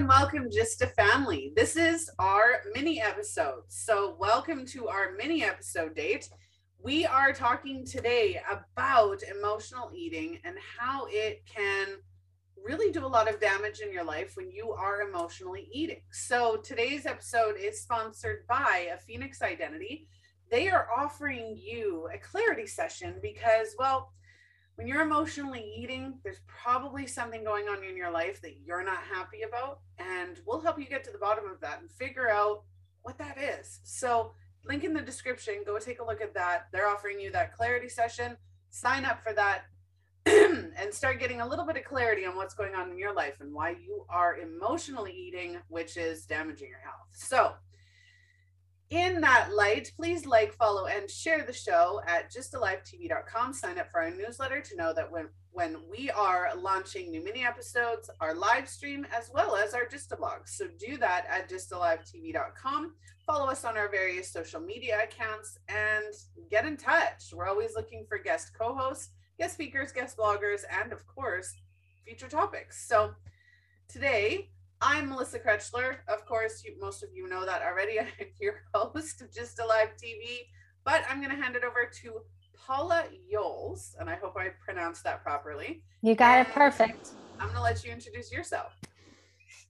and welcome just a family. This is our mini episode. So, welcome to our mini episode date. We are talking today about emotional eating and how it can really do a lot of damage in your life when you are emotionally eating. So, today's episode is sponsored by a Phoenix Identity. They are offering you a clarity session because, well, when you're emotionally eating, there's probably something going on in your life that you're not happy about. And we'll help you get to the bottom of that and figure out what that is. So, link in the description, go take a look at that. They're offering you that clarity session. Sign up for that and start getting a little bit of clarity on what's going on in your life and why you are emotionally eating, which is damaging your health. So, in that light, please like, follow, and share the show at gysttalivetv.com. Sign up for our newsletter to know that when, when we are launching new mini episodes, our live stream, as well as our Just a blog. So do that at gysttalivetv.com. Follow us on our various social media accounts and get in touch. We're always looking for guest co hosts, guest speakers, guest bloggers, and of course, future topics. So today, I'm Melissa Krechler. Of course, you, most of you know that already. I'm your host of GYSTTA Live TV, but I'm going to hand it over to Paula Yolles, and I hope I pronounced that properly. You got and it perfect. I'm going to let you introduce yourself.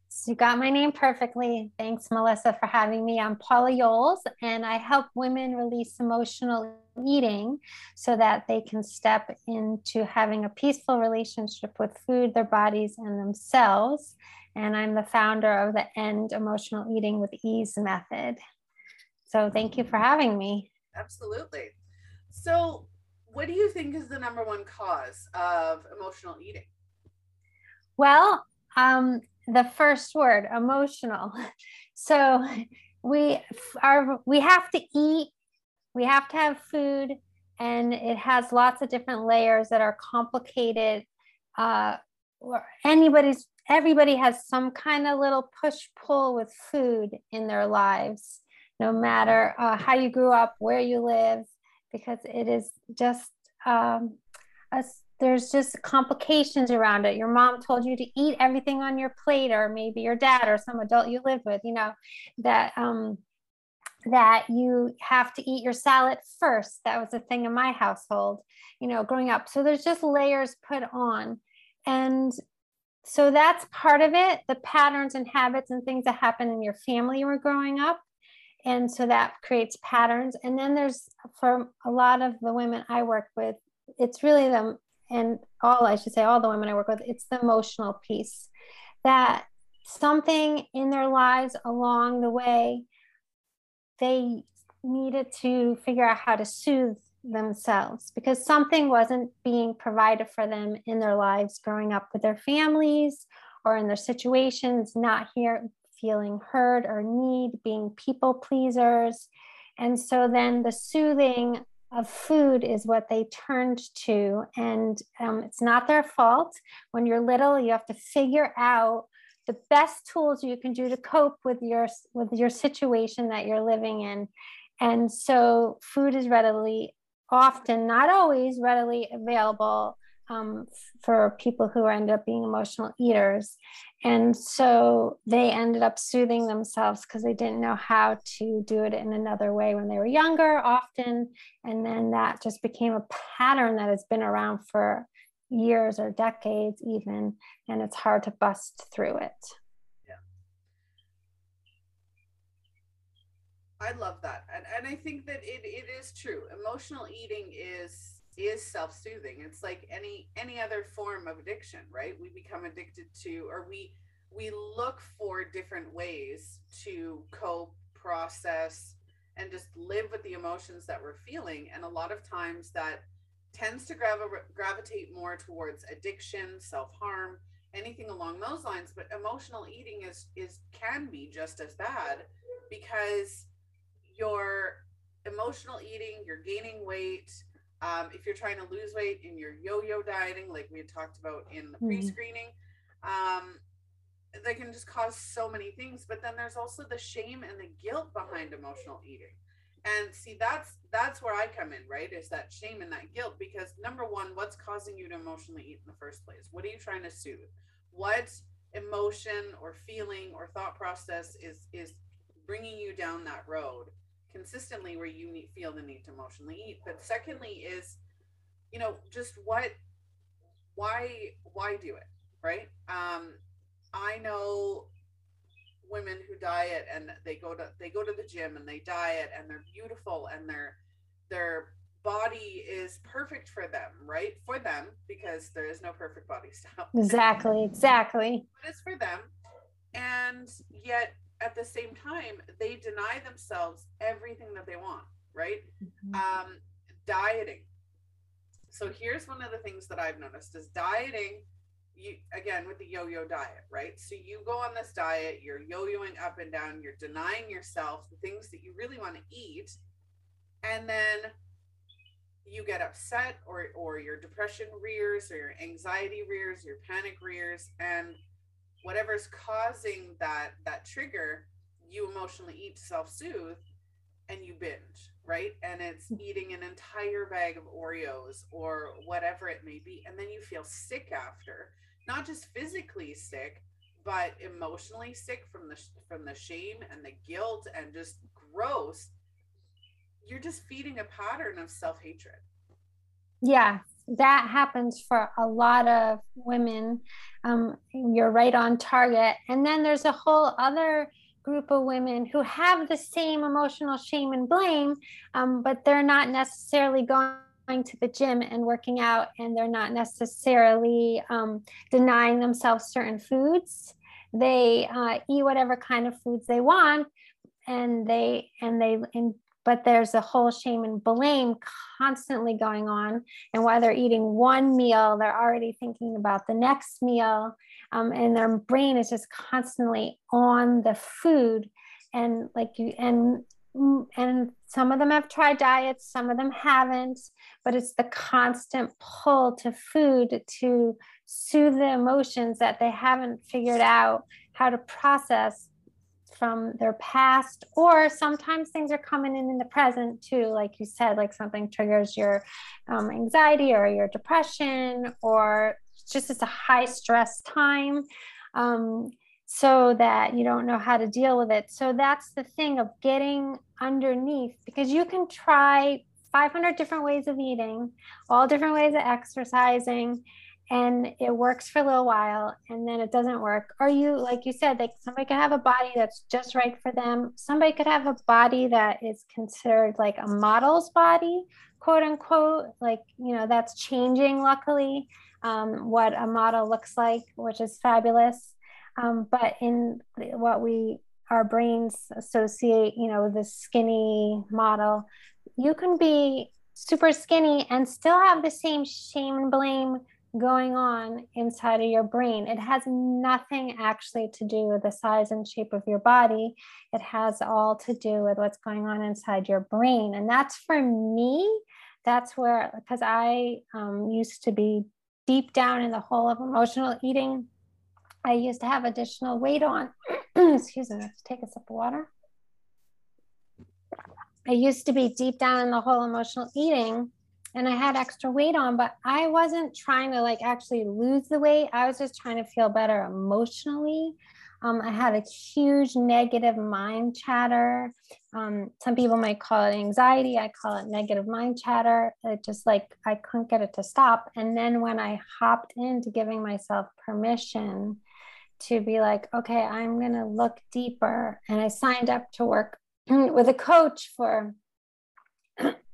So you got my name perfectly. Thanks, Melissa, for having me. I'm Paula Yolles, and I help women release emotional eating so that they can step into having a peaceful relationship with food, their bodies, and themselves and I'm the founder of the End Emotional Eating with Ease method. So thank you for having me. Absolutely. So, what do you think is the number one cause of emotional eating? Well, um, the first word, emotional. So we are we have to eat, we have to have food, and it has lots of different layers that are complicated. Uh, or anybody's everybody has some kind of little push pull with food in their lives, no matter uh, how you grew up, where you live, because it is just, um, a, there's just complications around it. Your mom told you to eat everything on your plate, or maybe your dad or some adult you live with, you know, that. Um, that you have to eat your salad first. That was a thing in my household, you know, growing up. So there's just layers put on. And so that's part of it the patterns and habits and things that happen in your family when growing up. And so that creates patterns. And then there's for a lot of the women i work with it's really them and all i should say all the women i work with it's the emotional piece that something in their lives along the way they needed to figure out how to soothe themselves because something wasn't being provided for them in their lives growing up with their families or in their situations, not here feeling heard or need, being people pleasers. And so then the soothing of food is what they turned to. And um, it's not their fault. When you're little, you have to figure out the best tools you can do to cope with your with your situation that you're living in and so food is readily often, not always readily available um, for people who end up being emotional eaters. And so they ended up soothing themselves because they didn't know how to do it in another way when they were younger, often. And then that just became a pattern that has been around for years or decades, even. And it's hard to bust through it. I love that. And, and I think that it, it is true. Emotional eating is is self-soothing. It's like any any other form of addiction, right? We become addicted to or we we look for different ways to cope, process, and just live with the emotions that we're feeling. And a lot of times that tends to grav- gravitate more towards addiction, self-harm, anything along those lines. But emotional eating is is can be just as bad because you're emotional eating, you're gaining weight. Um, if you're trying to lose weight and you're yo-yo dieting, like we had talked about in the mm-hmm. pre-screening, um, that can just cause so many things. But then there's also the shame and the guilt behind emotional eating. And see, that's that's where I come in, right? Is that shame and that guilt? Because number one, what's causing you to emotionally eat in the first place? What are you trying to soothe? What emotion or feeling or thought process is is bringing you down that road consistently where you need, feel the need to emotionally eat but secondly is you know just what why why do it right? Um i know women who diet and they go to they go to the gym and they diet and they're beautiful and their their body is perfect for them right? For them because there is no perfect body style. Exactly exactly. It's for them. And yet at the same time they deny themselves everything that they want right? Mm-hmm. um dieting. So here's one of the things that i've noticed is dieting you again with the yo-yo diet right? So you go on this diet you're yo-yoing up and down you're denying yourself the things that you really want to eat and then you get upset or or your depression rears or your anxiety rears your panic rears and whatever's causing that that trigger you emotionally eat to self-soothe and you binge right? And it's mm. eating an entire bag of oreos or whatever it may be and then you feel sick after. Not just physically sick but emotionally sick from the from the shame and the guilt and just gross. You're just feeding a pattern of self-hatred. Yeah that happens for a lot of women. Um, you're right on target. And then there's a whole other group of women who have the same emotional shame and blame um, but they're not necessarily going to the gym and working out and they're not necessarily um, denying themselves certain foods. They uh, eat whatever kind of foods they want and they and they and, but there's a whole shame and blame constantly going on. And while they're eating one meal they're already thinking about the next meal. Um, and their brain is just constantly on the food. And like you and and some of them have tried diets, some of them haven't, but it's the constant pull to food to soothe the emotions that they haven't figured out how to process from their past or sometimes things are coming in in the present too like you said like something triggers your um, anxiety or your depression or just it's a high stress time um, so that you don't know how to deal with it. So that's the thing of getting underneath because you can try 500 different ways of eating, all different ways of exercising, and it works for a little while and then it doesn't work. Or you, like you said, like somebody could have a body that's just right for them. Somebody could have a body that is considered like a model's body, quote unquote. Like, you know, that's changing luckily um, what a model looks like, which is fabulous. Um, but in what we our brains associate, you know, the skinny model, you can be super skinny and still have the same shame and blame going on inside of your brain. It has nothing actually to do with the size and shape of your body. It has all to do with what's going on inside your brain. And that's for me, that's where, because I um, used to be deep down in the hole of emotional eating I used to have additional weight on. Excuse me, let's take a sip of water. I used to be deep down in the whole emotional eating and I had extra weight on, but I wasn't trying to like actually lose the weight. I was just trying to feel better emotionally. Um, I had a huge negative mind chatter. Um, some people might call it anxiety. I call it negative mind chatter. It just like I couldn't get it to stop. And then when I hopped into giving myself permission to be like, okay, I'm going to look deeper. And I signed up to work with a coach for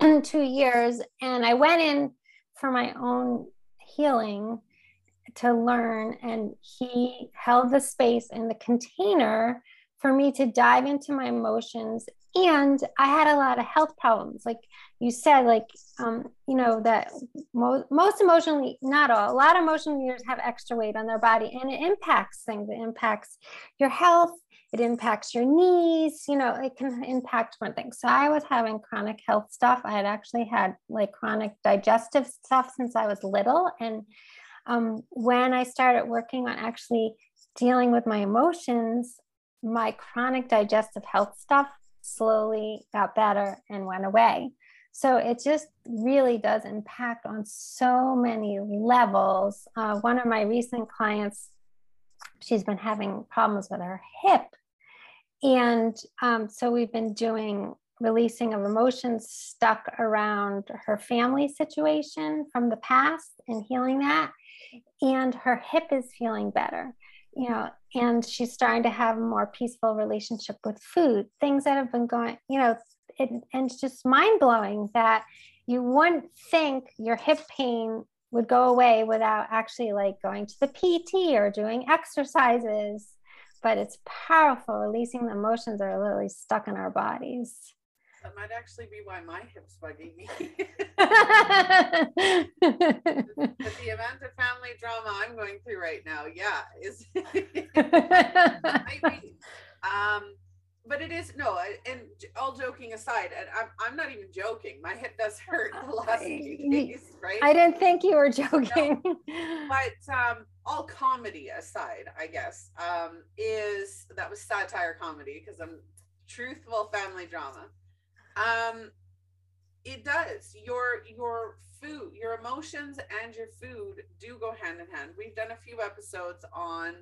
two years. And I went in for my own healing to learn. And he held the space in the container for me to dive into my emotions and i had a lot of health problems like you said like um, you know that mo- most emotionally not all a lot of emotional leaders have extra weight on their body and it impacts things it impacts your health it impacts your knees you know it can impact one thing so i was having chronic health stuff i had actually had like chronic digestive stuff since i was little and um, when i started working on actually dealing with my emotions my chronic digestive health stuff slowly got better and went away. So it just really does impact on so many levels. Uh, one of my recent clients, she's been having problems with her hip. And um, so we've been doing releasing of emotions stuck around her family situation from the past and healing that. And her hip is feeling better, you know, and she's starting to have a more peaceful relationship with food, things that have been going, you know, it, and it's just mind blowing that you wouldn't think your hip pain would go away without actually like going to the PT or doing exercises. But it's powerful. Releasing the emotions that are literally stuck in our bodies. That might actually be why my hip's bugging me. But the amount of family drama I'm going through right now, yeah, is um, but it is no, and all joking aside, and I'm, I'm not even joking. My hip does hurt the last few days, right? I didn't think you were joking. No, but um, all comedy aside, I guess, um, is that was satire comedy because I'm truthful family drama. Um, it does. Your your food, your emotions, and your food do go hand in hand. We've done a few episodes on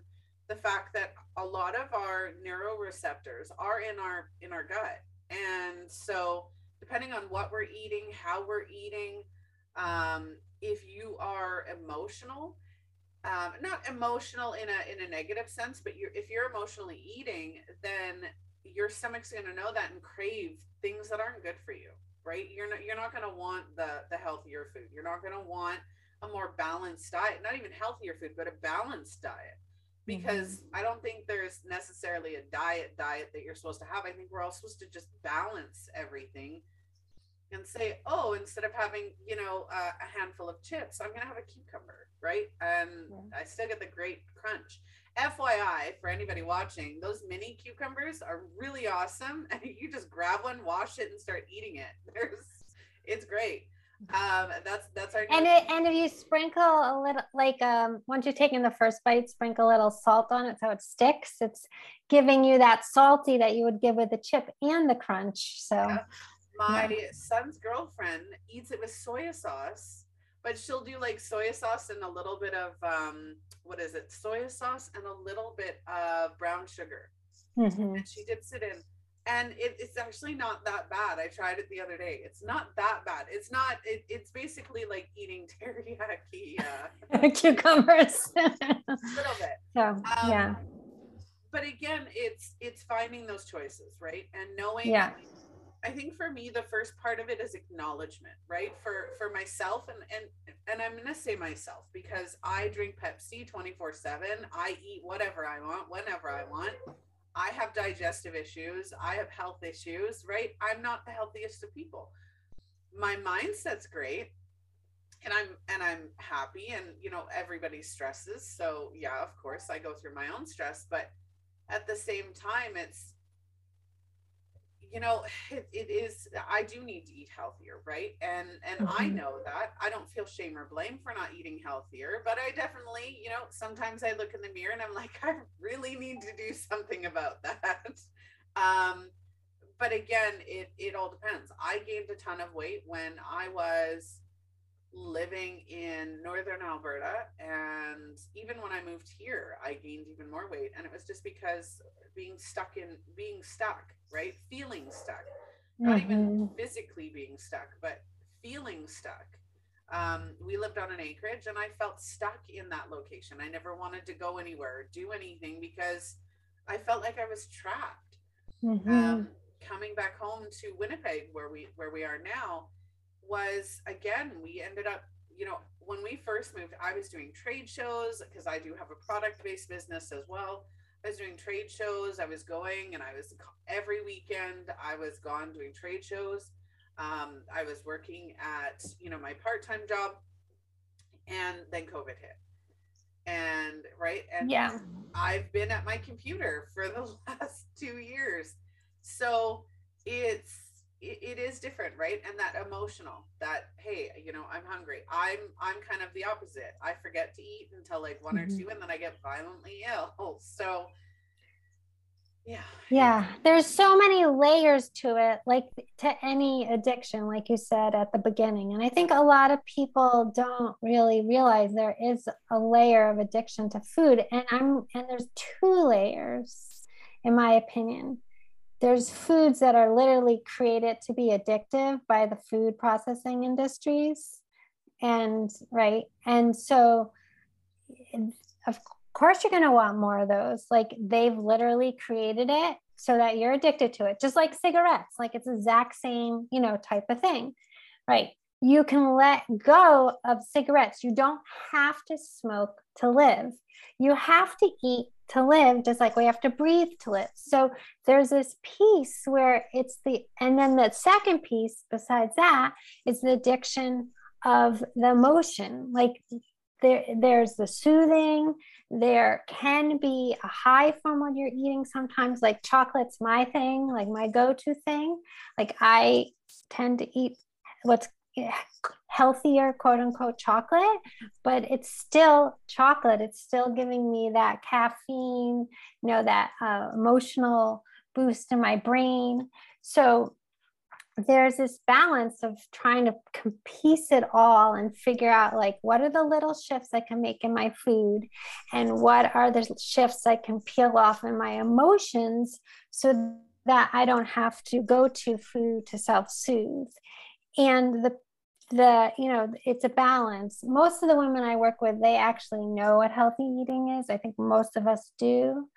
the fact that a lot of our neuroreceptors are in our in our gut. And so depending on what we're eating how we're eating um, if you are emotional um, not emotional in a in a negative sense but you're, if you're emotionally eating then your stomach's going to know that and crave things that aren't good for you right? You're not you're not going to want the the healthier food. You're not going to want a more balanced diet not even healthier food but a balanced diet because mm-hmm. I don't think there's necessarily a diet diet that you're supposed to have. I think we're all supposed to just balance everything and say, oh, instead of having, you know, uh, a handful of chips, I'm going to have a cucumber, right? And yeah. I still get the great crunch. FYI, for anybody watching, those mini cucumbers are really awesome. And you just grab one, wash it, and start eating it. There's, it's great um that's that's our and it and if you sprinkle a little like um once you're taking the first bite sprinkle a little salt on it so it sticks it's giving you that salty that you would give with the chip and the crunch so yeah. my yeah. son's girlfriend eats it with soy sauce but she'll do like soy sauce and a little bit of um what is it soy sauce and a little bit of brown sugar mm-hmm. and she dips it in and it, it's actually not that bad. I tried it the other day. It's not that bad. It's not. It, it's basically like eating teriyaki uh, cucumbers. a little bit. So um, yeah. But again, it's it's finding those choices, right? And knowing. Yeah. I think for me, the first part of it is acknowledgement, right? For for myself and and and I'm gonna say myself because I drink Pepsi 24 seven. I eat whatever I want, whenever I want I have digestive issues, I have health issues, right? I'm not the healthiest of people. My mindset's great and I'm and I'm happy and you know everybody stresses. So yeah, of course I go through my own stress, but at the same time it's you know it, it is i do need to eat healthier right and and mm-hmm. i know that i don't feel shame or blame for not eating healthier but i definitely you know sometimes i look in the mirror and i'm like i really need to do something about that um but again it it all depends i gained a ton of weight when i was living in northern Alberta. And even when I moved here, I gained even more weight. And it was just because being stuck in being stuck, right? Feeling stuck. Not mm-hmm. even physically being stuck, but feeling stuck. Um, we lived on an acreage and I felt stuck in that location. I never wanted to go anywhere or do anything because I felt like I was trapped. Mm-hmm. Um, coming back home to Winnipeg, where we where we are now, was again, we ended up, you know, when we first moved, I was doing trade shows because I do have a product based business as well. I was doing trade shows. I was going and I was every weekend, I was gone doing trade shows. Um, I was working at, you know, my part time job and then COVID hit. And right. And yeah, I've been at my computer for the last two years. So it's, it, is different right? And that emotional that hey you know i'm hungry. I'm i'm kind of the opposite. I forget to eat until like one mm-hmm. or two and then i get violently ill. So yeah yeah there's so many layers to it like to any addiction like you said at the beginning. And i think a lot of people don't really realize there is a layer of addiction to food. And i'm and there's two layers in my opinion there's foods that are literally created to be addictive by the food processing industries. And right and so of course you're going to want more of those. Like they've literally created it so that you're addicted to it just like cigarettes. Like it's the exact same you know type of thing right? You can let go of cigarettes. You don't have to smoke to live. You have to eat to live just like we have to breathe to live. So there's this piece where it's the and then the second piece besides that is the addiction of the emotion. Like there there's the soothing. There can be a high from what you're eating sometimes like chocolate's my thing like my go-to thing. Like i tend to eat what's healthier quote unquote chocolate but it's still chocolate it's still giving me that caffeine you know that uh, emotional boost in my brain so there's this balance of trying to piece it all and figure out like what are the little shifts I can make in my food and what are the shifts I can peel off in my emotions so that I don't have to go to food to self-soothe. And the the you know it's a balance. Most of the women i work with they actually know what healthy eating is. I think most of us do.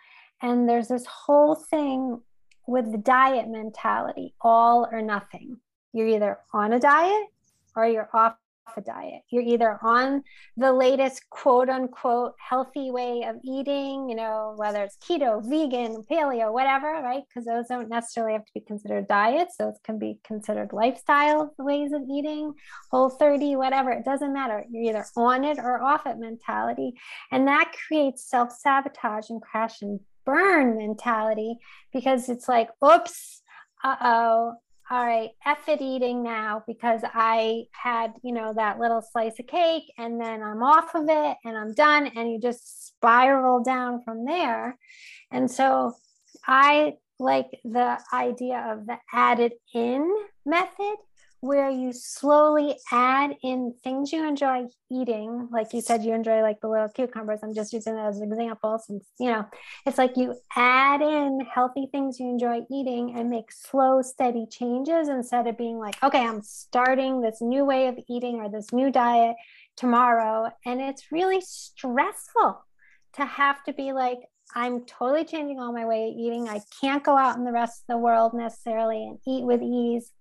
And there's this whole thing with the diet mentality all or nothing. You're either on a diet or you're off a diet. You're either on the latest quote unquote healthy way of eating, you know, whether it's keto, vegan, paleo, whatever, right? Because those don't necessarily have to be considered diets. Those can be considered lifestyle ways of eating, whole 30, whatever. It doesn't matter. You're either on it or off it mentality. And that creates self sabotage and crash and burn mentality because it's like, oops, uh oh, all right, F it eating now because I had, you know, that little slice of cake and then I'm off of it and I'm done. And you just spiral down from there. And so I like the idea of the added in method where you slowly add in things you enjoy eating. Like you said, you enjoy like the little cucumbers. I'm just using that as an example since, you know, it's like you add in healthy things you enjoy eating and make slow, steady changes instead of being like, okay, I'm starting this new way of eating or this new diet tomorrow. And it's really stressful to have to be like, I'm totally changing all my way of eating. I can't go out in the rest of the world necessarily and eat with ease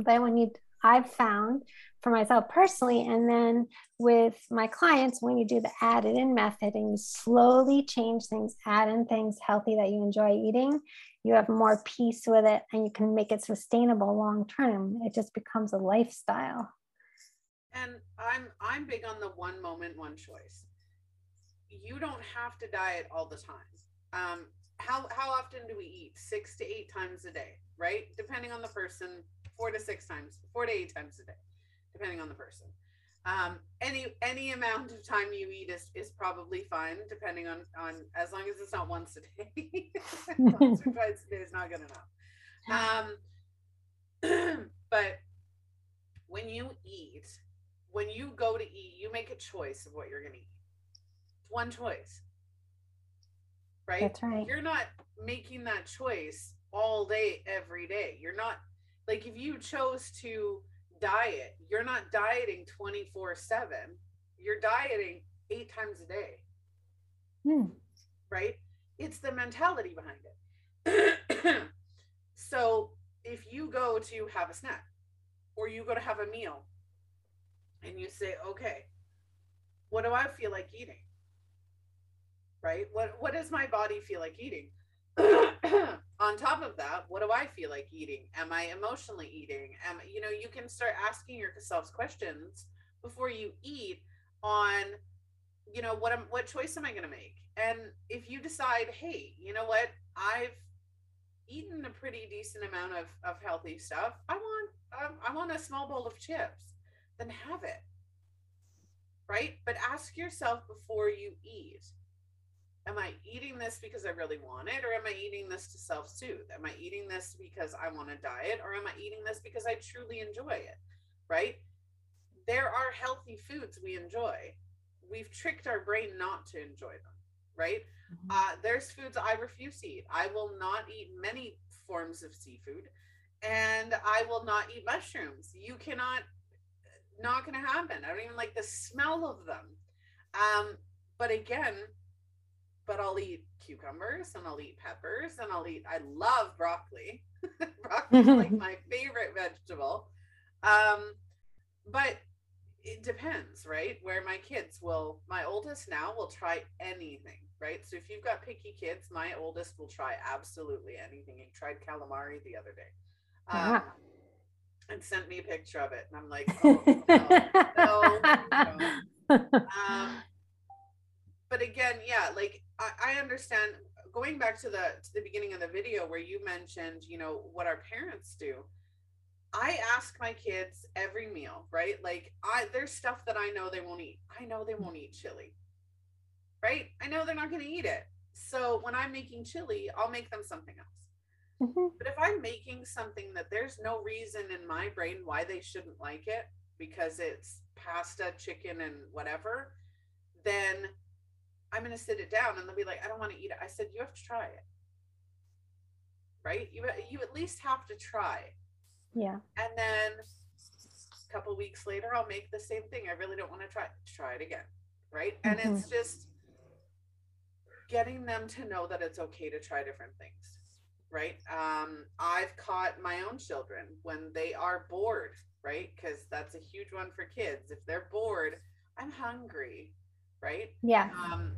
but when you, I've found for myself personally, and then with my clients, when you do the added in method and you slowly change things, add in things healthy that you enjoy eating, you have more peace with it and you can make it sustainable long term. It just becomes a lifestyle. And I'm I'm big on the one moment, one choice. You don't have to diet all the time. Um, how how often do we eat? Six to eight times a day, right? Depending on the person, four to six times, four to eight times a day, depending on the person. Um, any any amount of time you eat is, is probably fine, depending on on as long as it's not once a day. once or twice a day is not good enough. Um, but when you eat, when you go to eat, you make a choice of what you're going to eat. It's one choice, right? That's right. You're not making that choice all day, every day. You're not like if you chose to diet, you're not dieting 24 7. You're dieting eight times a day. Hmm. Right? It's the mentality behind it. so if you go to have a snack or you go to have a meal and you say, okay, what do I feel like eating? Right? What what does my body feel like eating? on top of that, what do I feel like eating? Am I emotionally eating? Am you know, you can start asking yourself questions before you eat on you know what am what choice am I going to make? And if you decide, hey, you know what, I've eaten a pretty decent amount of of healthy stuff. I want um, I want a small bowl of chips. Then have it. Right? But ask yourself before you eat am I eating this because I really want it, or am I eating this to self soothe? Am I eating this because I want to diet, or am I eating this because I truly enjoy it? Right? There are healthy foods we enjoy. We've tricked our brain not to enjoy them, right? Mm-hmm. Uh, there's foods I refuse to eat. I will not eat many forms of seafood, and I will not eat mushrooms. You cannot, not going to happen. I don't even like the smell of them. Um, but again, but I'll eat cucumbers and I'll eat peppers and I'll eat, I love broccoli. broccoli is like my favorite vegetable. Um, but it depends, right? Where my kids will, my oldest now will try anything, right? So if you've got picky kids, my oldest will try absolutely anything. He tried calamari the other day. Um, and sent me a picture of it. And I'm like, oh, no, no, no. Um, but again, yeah, like I, I understand going back to the to the beginning of the video where you mentioned, you know, what our parents do. I ask my kids every meal, right? Like I there's stuff that I know they won't eat. I know they won't eat chili. Right? I know they're not going to eat it. So when I'm making chili, I'll make them something else. Mm-hmm. But if I'm making something that there's no reason in my brain why they shouldn't like it because it's pasta, chicken and whatever, then I'm going to sit it down and they'll be like, I don't want to eat it. I said, you have to try it. Right? You, you at least have to try. Yeah. And then a couple weeks later, I'll make the same thing. I really don't want to try, try it again. Right. And mm-hmm. it's just getting them to know that it's okay to try different things. Right. Um, I've caught my own children when they are bored, right? Because that's a huge one for kids. If they're bored, I'm hungry right? Yeah. Um,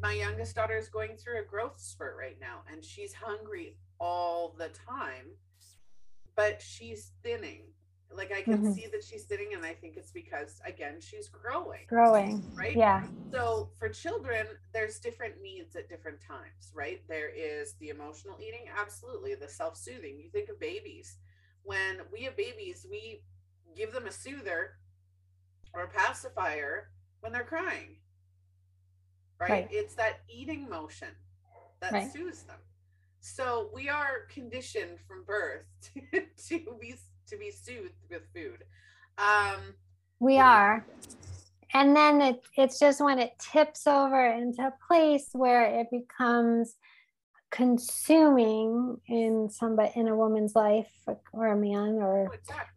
my youngest daughter is going through a growth spurt right now, and she's hungry all the time, but she's thinning. Like I can mm-hmm. see that she's thinning, and I think it's because again she's growing. Growing, right? Yeah. So for children, there's different needs at different times, right? There is the emotional eating, absolutely. The self-soothing. You think of babies. When we have babies, we give them a soother or a pacifier when they're crying right? right. It's that eating motion that right. soothes them. So we are conditioned from birth to, to be to be soothed with food. Um, we are. And then it, it's just when it tips over into a place where it becomes consuming in somebody in a woman's life or a man or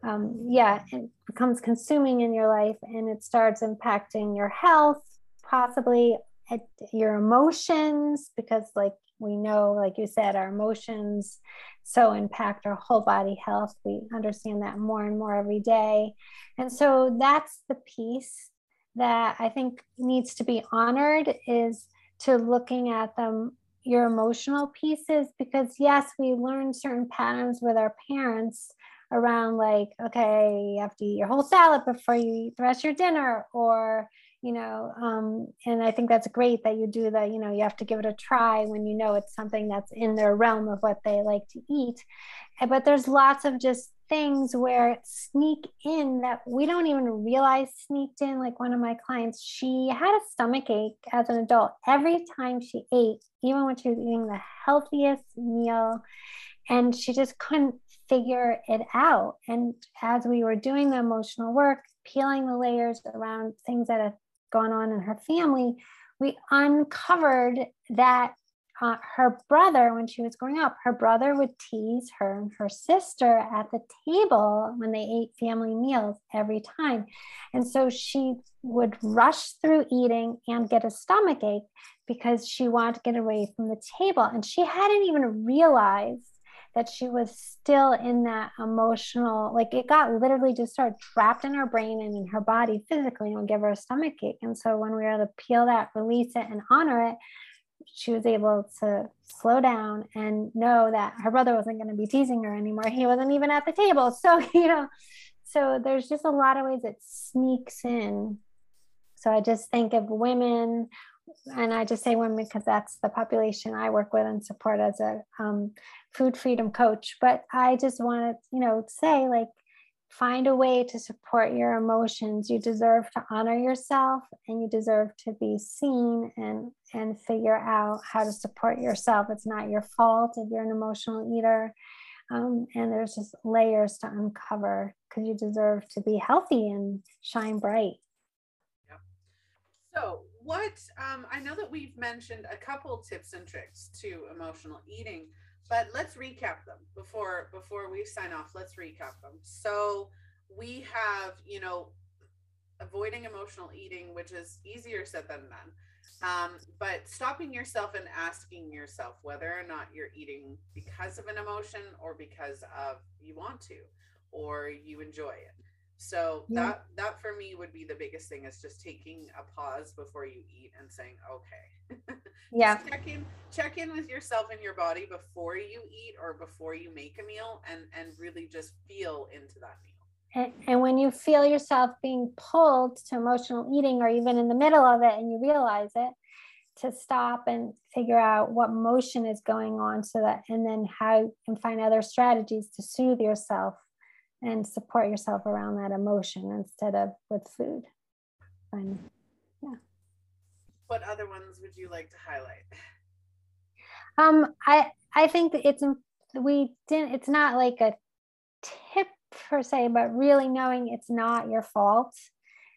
oh, um, yeah it becomes consuming in your life and it starts impacting your health possibly your emotions because like we know like you said our emotions so impact our whole body health. We understand that more and more every day. And so that's the piece that i think needs to be honored is to looking at them your emotional pieces because yes we learn certain patterns with our parents around like okay you have to eat your whole salad before you eat the rest of your dinner or you know um, and i think that's great that you do that you know you have to give it a try when you know it's something that's in their realm of what they like to eat. Eh, but there's lots of just things where sneak in that we don't even realize sneaked in. Like one of my clients she had a stomach ache as an adult. Every time she ate even when she was eating the healthiest meal and she just couldn't figure it out. And as we were doing the emotional work peeling the layers around things that gone on in her family, we uncovered that uh, her brother, when she was growing up, her brother would tease her and her sister at the table when they ate family meals every time. And so she would rush through eating and get a stomach ache because she wanted to get away from the table. And she hadn't even realized that she was still in that emotional, like it got literally just sort of trapped in her brain and in her body physically and would give her a stomach ache. And so when we were able to peel that, release it, and honor it, she was able to slow down and know that her brother wasn't going to be teasing her anymore. He wasn't even at the table. So, you know, so there's just a lot of ways it sneaks in. So I just think of women, and I just say women because that's the population I work with and support as a um, food freedom coach. But I just want to, you know, say like find a way to support your emotions you deserve to honor yourself and you deserve to be seen and and figure out how to support yourself it's not your fault if you're an emotional eater um, and there's just layers to uncover because you deserve to be healthy and shine bright yeah. so what um, i know that we've mentioned a couple tips and tricks to emotional eating but let's recap them before before we sign off. Let's recap them. So we have you know avoiding emotional eating which is easier said than done. Um, but stopping yourself and asking yourself whether or not you're eating because of an emotion or because of you want to or you enjoy it. So yeah. that that for me would be the biggest thing is just taking a pause before you eat and saying okay yeah. Check in check in with yourself and your body before you eat or before you make a meal and and really just feel into that meal. And, and when you feel yourself being pulled to emotional eating or even in the middle of it and you realize it to stop and figure out what motion is going on so that and then how you can find other strategies to soothe yourself and support yourself around that emotion instead of with food. What other ones would you like to highlight? Um, I I think it's we didn't. It's not like a tip per se, but really knowing it's not your fault.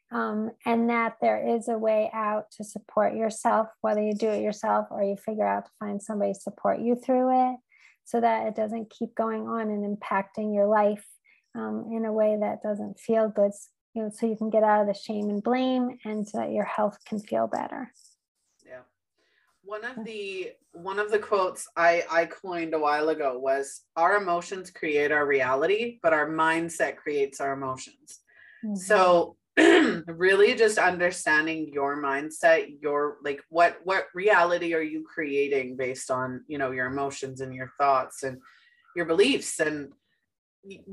Um, and that there is a way out to support yourself, whether you do it yourself or you figure out to find somebody to support you through it so that it doesn't keep going on and impacting your life um, in a way that doesn't feel good you know so you can get out of the shame and blame and so that your health can feel better. Yeah. One of the one of the quotes i i coined a while ago was our emotions create our reality but our mindset creates our emotions. Mm-hmm. so really just understanding your mindset your like what what reality are you creating based on you know your emotions and your thoughts and your beliefs and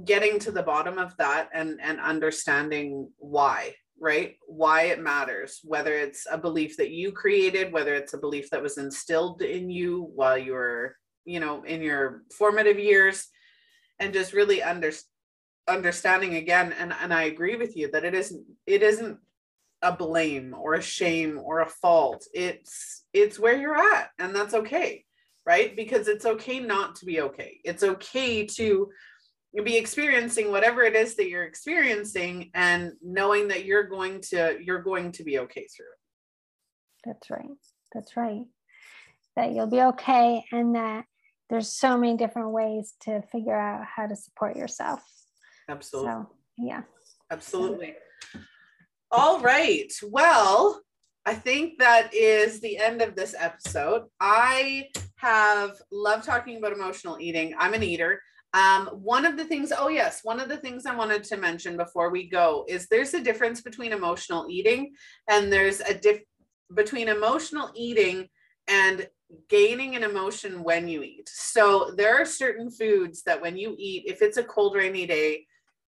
getting to the bottom of that and and understanding why right? Why it matters whether it's a belief that you created whether it's a belief that was instilled in you while you were you know in your formative years and just really under, understanding again and and I agree with you that it isn't it isn't a blame or a shame or a fault. It's it's where you're at and that's okay right? Because it's okay not to be okay. It's okay to you'll be experiencing whatever it is that you're experiencing and knowing that you're going to you're going to be okay through it. That's right. That's right. That you'll be okay and that there's so many different ways to figure out how to support yourself. Absolutely. So yeah. Absolutely. All right. Well I think that is the end of this episode. I have loved talking about emotional eating. I'm an eater. Um, one of the things, oh yes, one of the things I wanted to mention before we go is there's a difference between emotional eating and there's a diff between emotional eating and gaining an emotion when you eat. So there are certain foods that when you eat, if it's a cold, rainy day,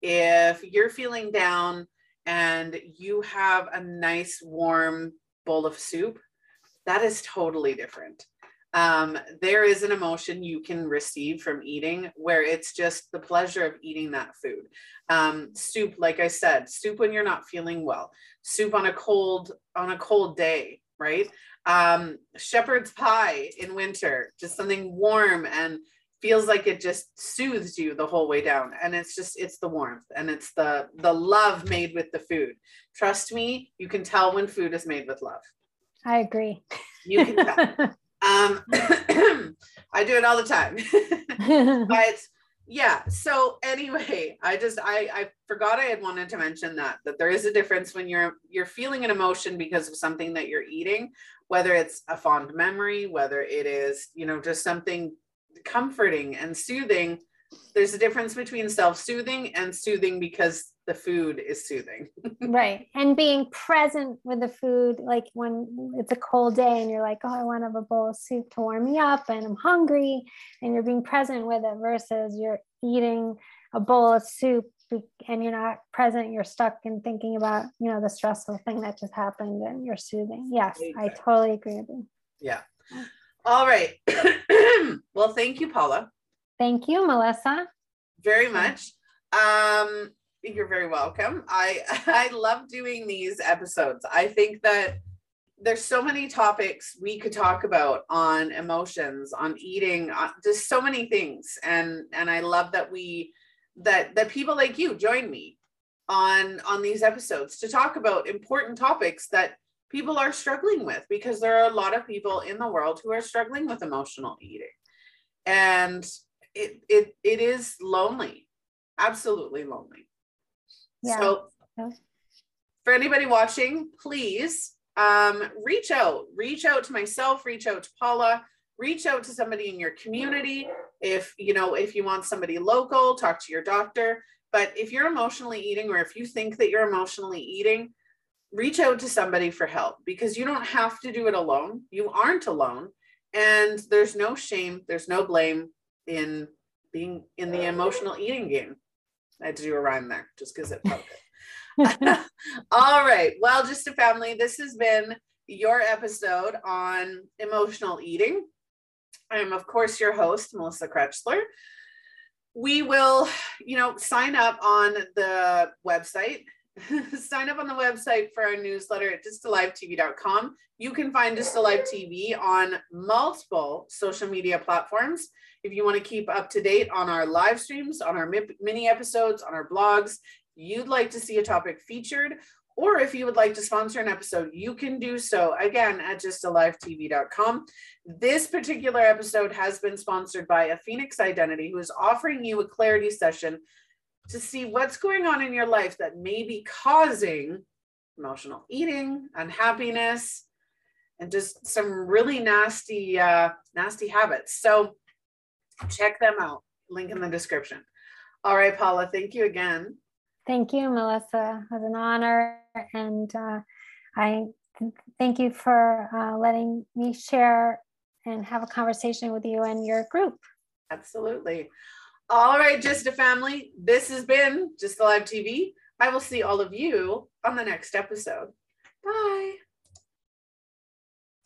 if you're feeling down and you have a nice warm bowl of soup, that is totally different um, there is an emotion you can receive from eating where it's just the pleasure of eating that food. Um, soup, like I said, soup when you're not feeling well, soup on a cold on a cold day, right? Um, shepherd's pie in winter, just something warm and feels like it just soothes you the whole way down. And it's just it's the warmth and it's the the love made with the food. Trust me you can tell when food is made with love. I agree. You can tell Um, I do it all the time. but yeah. So anyway, I just I I forgot I had wanted to mention that that there is a difference when you're you're feeling an emotion because of something that you're eating, whether it's a fond memory, whether it is you know just something comforting and soothing. There's a difference between self-soothing and soothing because the food is soothing. right. And being present with the food, like when it's a cold day and you're like, oh, I want to have a bowl of soup to warm me up and I'm hungry, and you're being present with it versus you're eating a bowl of soup and you're not present, you're stuck in thinking about, you know, the stressful thing that just happened and you're soothing. Yes, exactly. I totally agree with you. Yeah. All right. well, thank you, Paula. Thank you, Melissa. Very much. Um, You're very welcome. I I love doing these episodes. I think that there's so many topics we could talk about on emotions, on eating, on just so many things. And and I love that we that that people like you join me on on these episodes to talk about important topics that people are struggling with because there are a lot of people in the world who are struggling with emotional eating. And it it it is lonely. Absolutely lonely. Yeah. So for anybody watching, please um, reach out, reach out to myself, reach out to Paula, reach out to somebody in your community. If you know, if you want somebody local, talk to your doctor. But if you're emotionally eating, or if you think that you're emotionally eating, reach out to somebody for help because you don't have to do it alone. You aren't alone. And there's no shame, there's no blame in being in the emotional eating game. I had to do a rhyme there just because it felt good. All right. Well, GYSTTA family, this has been your episode on emotional eating. I am, of course, your host, Melissa Krechler. We will, you know, sign up on the website. sign up on the website for our newsletter at gysttalivetv.com. You can find GYSTTA Live TV on multiple social media platforms. If you want to keep up to date on our live streams, on our mini episodes, on our blogs, you'd like to see a topic featured, or if you would like to sponsor an episode, you can do so again at gysttalivetv.com. This particular episode has been sponsored by a Phoenix Identity who is offering you a clarity session to see what's going on in your life that may be causing emotional eating, unhappiness, and just some really nasty, uh, nasty habits. So check them out. Link in the description. All right, Paula, thank you again. Thank you, Melissa. It was an honor. And uh, I th- thank you for uh, letting me share and have a conversation with you and your group. Absolutely. All right, GYSTTA Family. This has been GYSTTA Live TV. I will see all of you on the next episode. Bye.